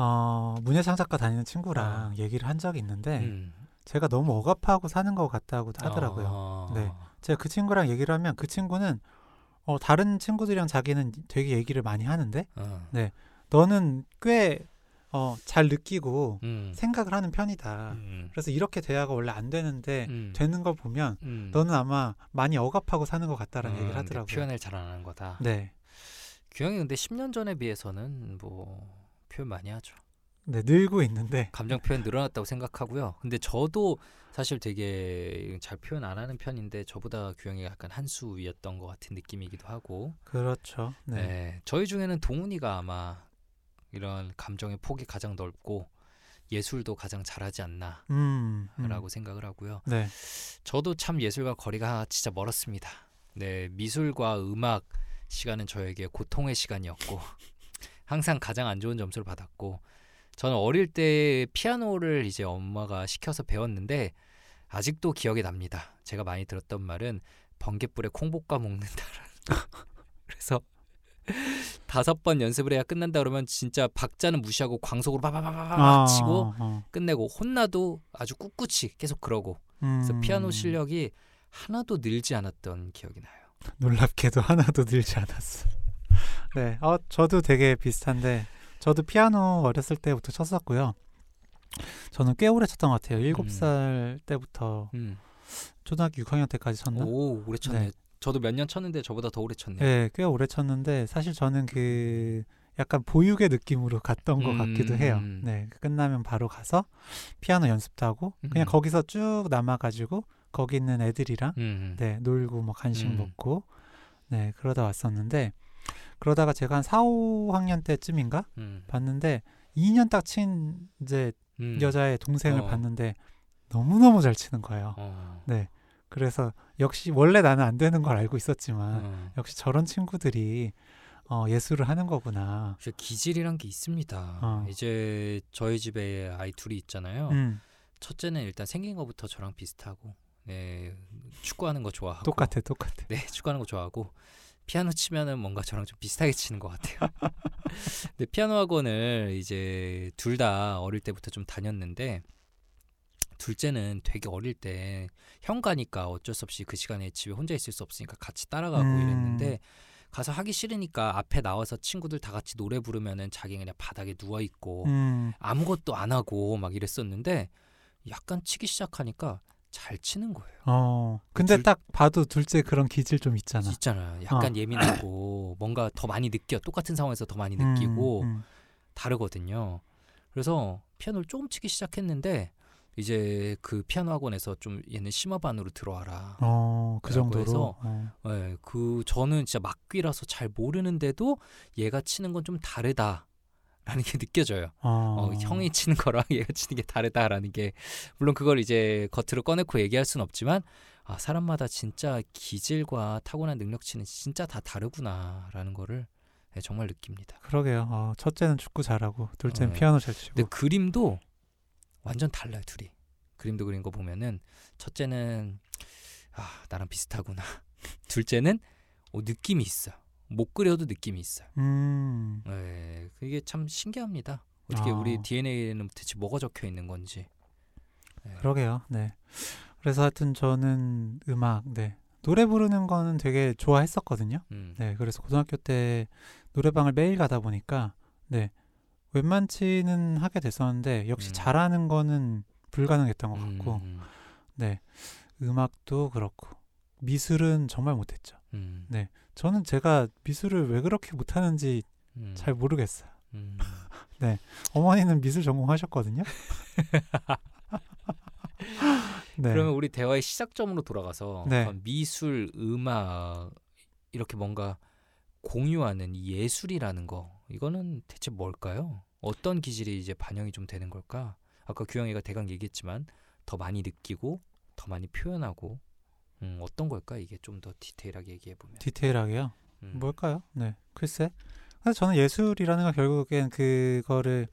어, 문예창작과 다니는 친구랑 얘기를 한 적이 있는데, 음. 제가 너무 억압하고 사는 것 같다고 하더라고요. 아, 네. 제가 그 친구랑 얘기를 하면 그 친구는 어, 다른 친구들이랑 자기는 되게 얘기를 많이 하는데 어. 너는 꽤 어, 잘 느끼고 음. 생각을 하는 편이다. 음. 그래서 이렇게 대화가 원래 안 되는데 음. 되는 걸 보면 음. 너는 아마 많이 억압하고 사는 것 같다라는 음, 얘기를 하더라고요. 표현을 잘 안 하는 거다. 네. 규영이 근데 10년 전에 비해서는 뭐 표현 많이 하죠. 네, 늘고 있는데 감정 표현 늘어났다고 생각하고요. 근데 저도 사실 되게 잘 표현 안 하는 편인데 저보다 규영이가 약간 한 수 위였던 것 같은 느낌이기도 하고. 그렇죠. 네. 네. 저희 중에는 동훈이가 아마 이런 감정의 폭이 가장 넓고 예술도 가장 잘하지 않나라고 음, 음. 생각을 하고요. 네. 저도 참 예술과 거리가 진짜 멀었습니다. 네, 미술과 음악 시간은 저에게 고통의 시간이었고 항상 가장 안 좋은 점수를 받았고 저는 어릴 때 피아노를 이제 엄마가 시켜서 배웠는데 아직도 기억이 납니다. 제가 많이 들었던 말은 번개불에 콩볶아 먹는다라는. [laughs] 그래서 다섯 번 연습을 해야 끝난다 그러면 진짜 박자는 무시하고 광속으로 바바바바바 아, 치고 어. 끝내고 혼나도 아주 꿋꿋이 계속 그러고 그래서 음, 피아노 실력이 하나도 늘지 않았던 기억이 나요. 놀랍게도 하나도 늘지 않았어. 네, 어, 저도 되게 비슷한데 저도 피아노 어렸을 때부터 쳤었고요. 저는 꽤 오래 쳤던 것 같아요. 일곱 음. 살 때부터 음. 초등학교 6학년 때까지 쳤나? 오 오래 쳤네. 네. 저도 몇 년 쳤는데 저보다 더 오래 쳤네. 네, 꽤 오래 쳤는데 사실 저는 그 약간 보육의 느낌으로 갔던 것 음, 같기도 해요. 음. 네, 끝나면 바로 가서 피아노 연습도 하고 그냥 음. 거기서 쭉 남아가지고 거기 있는 애들이랑 음. 네, 놀고 뭐 간식 음. 먹고 네, 그러다 왔었는데 그러다가 제가 한 4, 5학년 때쯤인가 음. 봤는데 2년 딱 친 이제 음. 여자의 동생을 어. 봤는데 너무너무 잘 치는 거예요. 어. 네. 그래서 역시 원래 나는 안 되는 걸 알고 있었지만 어. 역시 저런 친구들이 어, 예술을 하는 거구나. 기질이란 게 있습니다. 어. 이제 저희 집에 아이 둘이 있잖아요. 음, 첫째는 일단 생긴 것부터 저랑 비슷하고, 네 축구하는 거 좋아하고, 똑같아, 똑같아. 네 [laughs] 축구하는 거 좋아하고 피아노 치면은 뭔가 저랑 좀 비슷하게 치는 것 같아요. [laughs] 근데 피아노 학원을 이제 둘 다 어릴 때부터 좀 다녔는데 둘째는 되게 어릴 때 현가니까 어쩔 수 없이 그 시간에 집에 혼자 있을 수 없으니까 같이 따라가고 음. 이랬는데 가서 하기 싫으니까 앞에 나와서 친구들 다 같이 노래 부르면은 자기 그냥 바닥에 누워 있고 음. 아무것도 안 하고 막 이랬었는데 약간 치기 시작하니까 잘 치는 거예요. 어. 근데 둘- 딱 봐도 둘째 그런 기질 좀 있잖아. 있잖아요. 약간 어. 예민하고 뭔가 더 많이 느껴. 똑같은 상황에서 더 많이 느끼고 음, 음. 다르거든요. 그래서 피아노를 조금 치기 시작했는데 이제 그 피아노 학원에서 좀 얘는 심화 반으로 들어와라. 어, 그 정도로. 해서 어. 네, 그 저는 진짜 막귀라서 잘 모르는데도 얘가 치는 건 좀 다르다 라는 게 느껴져요. 어. 어, 형이 치는 거랑 [laughs] 얘가 치는 게 다르다라는 게 물론 그걸 이제 겉으로 꺼내고 얘기할 수는 없지만 아 사람마다 진짜 기질과 타고난 능력치는 진짜 다 다르구나라는 거를 네, 정말 느낍니다. 그러게요. 어, 첫째는 축구 잘하고 둘째는 네. 피아노 잘 치고. 근데 그림도 완전 달라요 둘이. 그림도 그린 거 보면은 첫째는 아 나랑 비슷하구나. [laughs] 둘째는 어, 느낌이 있어. 못 그려도 느낌이 있어요. 음. 네, 그게 참 신기합니다. 어떻게 아. 우리 DNA에는 대체 뭐가 적혀 있는 건지. 네. 그러게요. 네. 그래서 하여튼 저는 음악, 네. 노래 부르는 거는 되게 좋아했었거든요. 음. 네. 그래서 고등학교 때 노래방을 매일 가다 보니까 네. 웬만치는 하게 됐었는데 역시 음. 잘하는 거는 불가능했던 것 같고 음, 네. 음악도 그렇고 미술은 정말 못했죠. 음, 네. 저는 제가 미술을 왜 그렇게 못하는지 음, 잘 모르겠어요. 음. [laughs] 어머니는 미술 전공하셨거든요. [laughs] 네. 그러면 우리 대화의 시작점으로 돌아가서 네. 미술, 음악 이렇게 뭔가 공유하는 이 예술이라는 거 이거는 대체 뭘까요? 어떤 기질이 이제 반영이 좀 되는 걸까? 아까 규영이가 대강 얘기했지만 더 많이 느끼고 더 많이 표현하고 음, 어떤 걸까 이게 좀 더 디테일하게 얘기해 보면 디테일하게요. 음. 뭘까요? 네, 글쎄. 그래서 저는 예술이라는 건 결국엔 그거를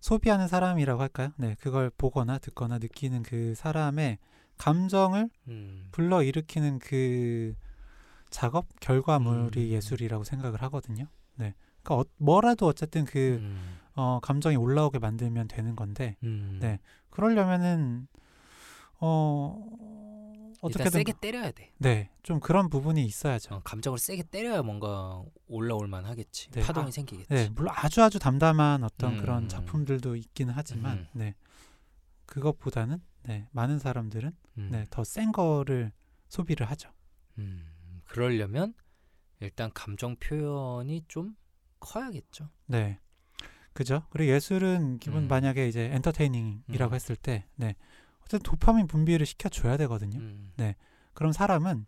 소비하는 사람이라고 할까요? 네, 그걸 보거나 듣거나 느끼는 그 사람의 감정을 음. 불러 일으키는 그 작업 결과물이 음. 예술이라고 생각을 하거든요. 네, 그러니까 어, 뭐라도 어쨌든 그 음. 어, 감정이 올라오게 만들면 되는 건데 음. 네. 그러려면은 어 어떻게든 세게 때려야 돼. 네, 좀 그런 부분이 있어야죠. 어, 감정을 세게 때려야 뭔가 올라올 만 하겠지. 네, 파동이 아, 생기겠지. 네, 물론 아주 아주 담담한 어떤 음. 그런 작품들도 있기는 하지만, 음. 네, 그것보다는 네, 많은 사람들은 음. 네, 더 센 거를 소비를 하죠. 음, 그러려면 일단 감정 표현이 좀 커야겠죠. 네, 그죠? 그리고 예술은 기본 음. 만약에 이제 엔터테이닝이라고 음. 했을 때, 네, 도파민 분비를 시켜줘야 되거든요. 음. 그럼 사람은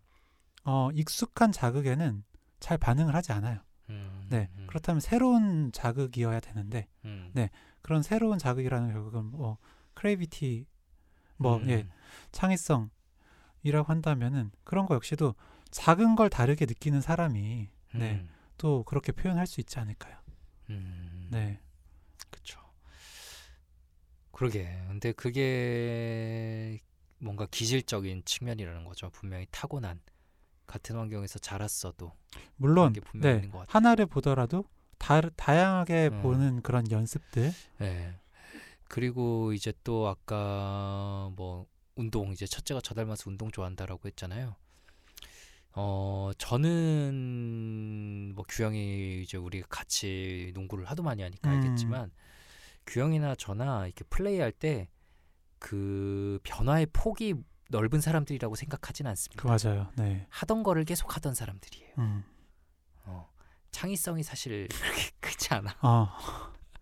어, 익숙한 자극에는 잘 반응을 하지 않아요. 음, 네, 음, 그렇다면 새로운 자극이어야 되는데 음. 네, 그런 새로운 자극이라는 결국은 뭐 creativity, 뭐 음. 예, 창의성이라고 한다면은 그런 거 역시도 작은 걸 다르게 느끼는 사람이 네, 음. 또 그렇게 표현할 수 있지 않을까요? 음. 네, 그쵸. 그러게. 근데 그게 뭔가 기질적인 측면이라는 거죠. 분명히 타고난 같은 환경에서 자랐어도 물론 네. 하나를 보더라도 다, 다양하게 음. 보는 그런 연습들, 네. 그리고 이제 또 아까 뭐 운동 이제 첫째가 저 닮아서 운동 좋아한다라고 했잖아요. 어 저는 뭐 규영이 이제 우리 같이 농구를 하도 많이 하니까 음. 알겠지만 규영이나 저나 이렇게 플레이할 때 그 변화의 폭이 넓은 사람들이라고 생각하진 않습니다. 그 맞아요. 네, 하던 거를 계속 하던 사람들이에요. 음, 어. 창의성이 사실 [laughs] 그렇게 크지 않아. 어,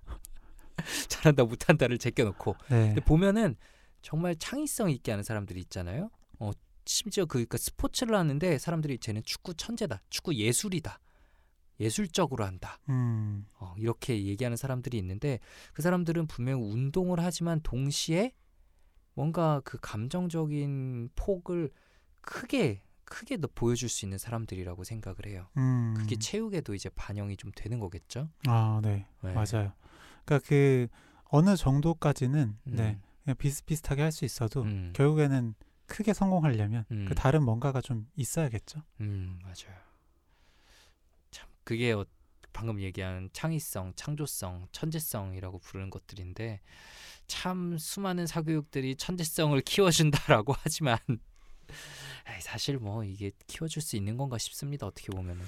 [laughs] 잘한다 못한다를 제껴놓고 네, 근데 보면은 정말 창의성 있게 하는 사람들이 있잖아요. 어, 심지어 그 그러니까 스포츠를 하는데 사람들이 쟤는 축구 천재다, 축구 예술이다, 예술적으로 한다. 음, 어, 이렇게 얘기하는 사람들이 있는데 그 사람들은 분명 운동을 하지만 동시에 뭔가 그 감정적인 폭을 크게 크게 더 보여줄 수 있는 사람들이라고 생각을 해요. 음, 그게 체육에도 이제 반영이 좀 되는 거겠죠. 아, 네, 네. 맞아요. 그러니까 그 어느 정도까지는 음, 네, 그냥 비슷비슷하게 할 수 있어도 음, 결국에는 크게 성공하려면 음. 그 다른 뭔가가 좀 있어야겠죠. 음 맞아요. 참 그게 어, 방금 얘기한 창의성, 창조성, 천재성이라고 부르는 것들인데 참 수많은 사교육들이 천재성을 키워준다라고 [laughs] 하지만 사실 뭐 이게 키워줄 수 있는 건가 싶습니다. 어떻게 보면은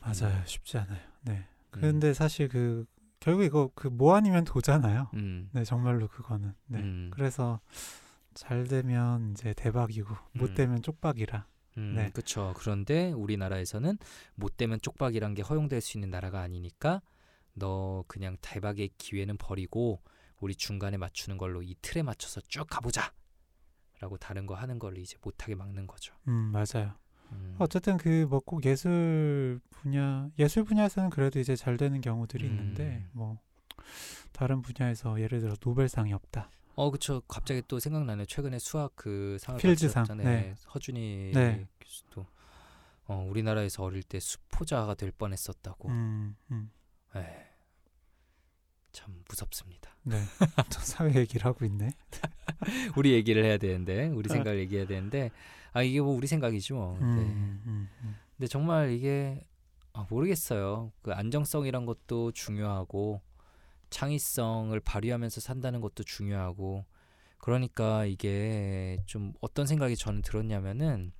맞아요. 쉽지 않아요. 네. 음. 근데 사실 그 결국 이거 그 뭐 아니면 도잖아요. 음. 네, 정말로 그거는. 네. 음. 그래서 잘 되면 이제 대박이고 못 음. 되면 쪽박이라. 음, 네. 그렇죠. 그런데 우리나라에서는 못 되면 쪽박이란 게 허용될 수 있는 나라가 아니니까 너 그냥 대박의 기회는 버리고 우리 중간에 맞추는 걸로 이 틀에 맞춰서 쭉 가보자. 라고 다른 거 하는 걸 이제 못하게 막는 거죠. 음, 맞아요. 음. 어쨌든 그 뭐 꼭 예술 분야 예술 분야에서는 그래도 이제 잘 되는 경우들이 음. 있는데 뭐 다른 분야에서 예를 들어 노벨상이 없다. 어, 그쵸. 갑자기 또 생각나네. 최근에 수학 그 상을 필즈상. 네. 허준이 네. 교수도 어, 우리나라에서 어릴 때 수포자가 될 뻔했었다고. 음, 음. 에이, 참 무섭습니다. 네. 또 사회 얘기를 하고 있네. [laughs] 우리 얘기를 해야 되는데, 우리 아. 생각을 얘기해야 되는데, 아 이게 뭐 우리 생각이지 뭐. 음, 네. 음, 음. 근데 정말 이게 아, 모르겠어요. 그 안정성이란 것도 중요하고 창의성을 발휘하면서 산다는 것도 중요하고 그러니까 이게 좀 어떤 생각이 저는 들었냐면은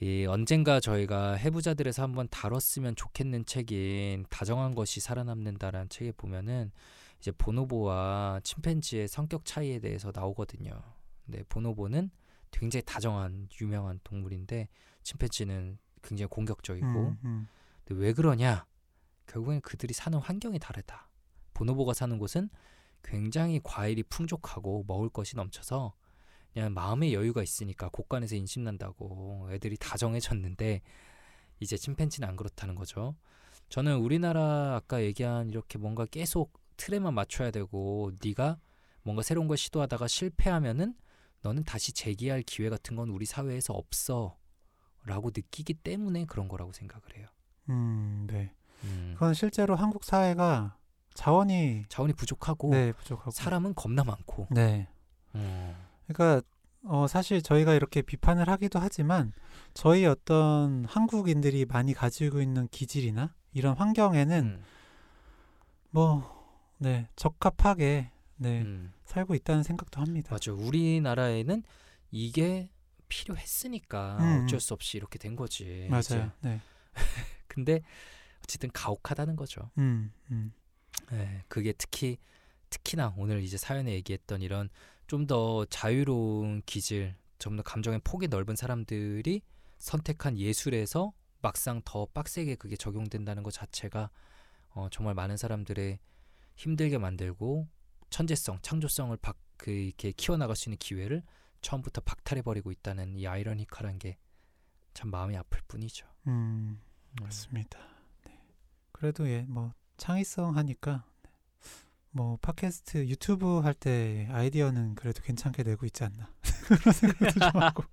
이 언젠가 저희가 해부자들에서 한번 다뤘으면 좋겠는 책인 다정한 것이 살아남는다라는 책에 보면은 이제 보노보와 침팬지의 성격 차이에 대해서 나오거든요. 근데 보노보는 굉장히 다정한 유명한 동물인데 침팬지는 굉장히 공격적이고 음, 음. 근데 왜 그러냐? 결국엔 그들이 사는 환경이 다르다. 보노보가 사는 곳은 굉장히 과일이 풍족하고 먹을 것이 넘쳐서 그냥 마음의 여유가 있으니까 곳간에서 인심난다고 애들이 다 정해졌는데 이제 침팬지는 안 그렇다는 거죠. 저는 우리나라 아까 얘기한 이렇게 뭔가 계속 틀에만 맞춰야 되고 네가 뭔가 새로운 걸 시도하다가 실패하면은 너는 다시 재기할 기회 같은 건 우리 사회에서 없어. 라고 느끼기 때문에 그런 거라고 생각을 해요. 음, 네. 음. 그건 실제로 한국 사회가 자원이 자원이 부족하고 네, 부족하고 사람은 겁나 많고. 네. 어. 그러니까 어 사실 저희가 이렇게 비판을 하기도 하지만 저희 어떤 한국인들이 많이 가지고 있는 기질이나 이런 환경에는 음. 뭐 네, 적합하게 네, 음. 살고 있다는 생각도 합니다. 맞아. 우리나라에는 이게 필요했으니까 음. 어쩔 수 없이 이렇게 된 거지. 맞아요. 이제. 네. [laughs] 근데 어쨌든 가혹하다는 거죠. 음, 음. 예, 그게 특히 특히나 오늘 이제 사연에 얘기했던 이런 좀 더 자유로운 기질, 좀 더 감정의 폭이 넓은 사람들이 선택한 예술에서 막상 더 빡세게 그게 적용된다는 것 자체가 어, 정말 많은 사람들의 힘들게 만들고 천재성, 창조성을 박, 그 이렇게 키워나갈 수 있는 기회를 처음부터 박탈해 버리고 있다는 이 아이러니컬한 게 참 마음이 아플 뿐이죠. 음, 음. 맞습니다. 네. 그래도 예, 뭐 창의성 하니까 네. 뭐 팟캐스트 유튜브 할 때 아이디어는 그래도 괜찮게 내고 있지 않나 [laughs] 그런 생각도 좀 하고.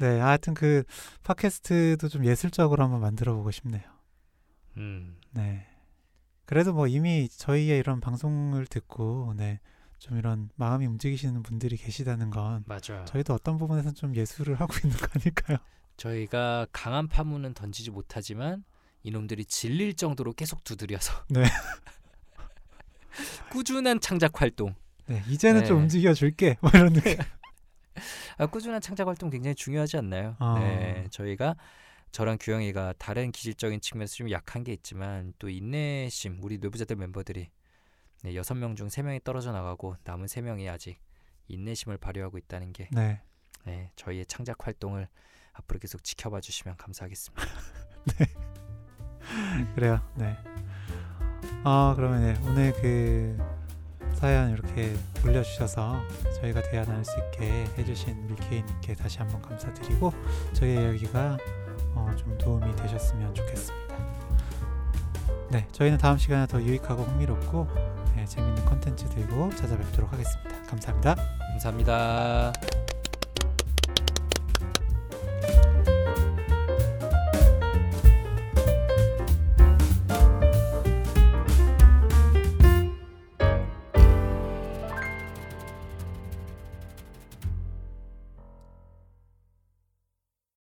네, 하여튼 그 팟캐스트도 좀 예술적으로 한번 만들어 보고 싶네요. 음, 네. 그래도 뭐 이미 저희의 이런 방송을 듣고 네. 좀 이런 마음이 움직이시는 분들이 계시다는 건 맞아요. 저희도 어떤 부분에서는 좀 예술을 하고 있는 거 아닐까요? 저희가 강한 파문은 던지지 못하지만 이놈들이 질릴 정도로 계속 두드려서 [laughs] 네. [laughs] 꾸준한 창작 활동. 네, 이제는 좀 네. 움직여 줄게. [laughs] 뭐 이런 느낌. 아, 꾸준한 창작 활동 굉장히 중요하지 않나요? 아. 네, 저희가 저랑 규영이가 다른 기질적인 측면에서 좀 약한 게 있지만 또 인내심 우리 뇌부자들 멤버들이 네, 여섯 명 중 세 명이 떨어져 나가고 남은 세 명이 아직 인내심을 발휘하고 있다는 게 네. 네, 저희의 창작 활동을 앞으로 계속 지켜봐 주시면 감사하겠습니다. [laughs] 그래요. 네. 아, 그러면 네, 오늘 그 사연 이렇게 올려주셔서 저희가 대화 나눌 수 있게 해주신 밀케이님께 다시 한번 감사드리고 저희의 이야기가 어, 좀 도움이 되셨으면 좋겠습니다. 네, 저희는 다음 시간에 더 유익하고 흥미롭고 네, 재밌는 컨텐츠 들고 찾아뵙도록 하겠습니다. 감사합니다. 감사합니다.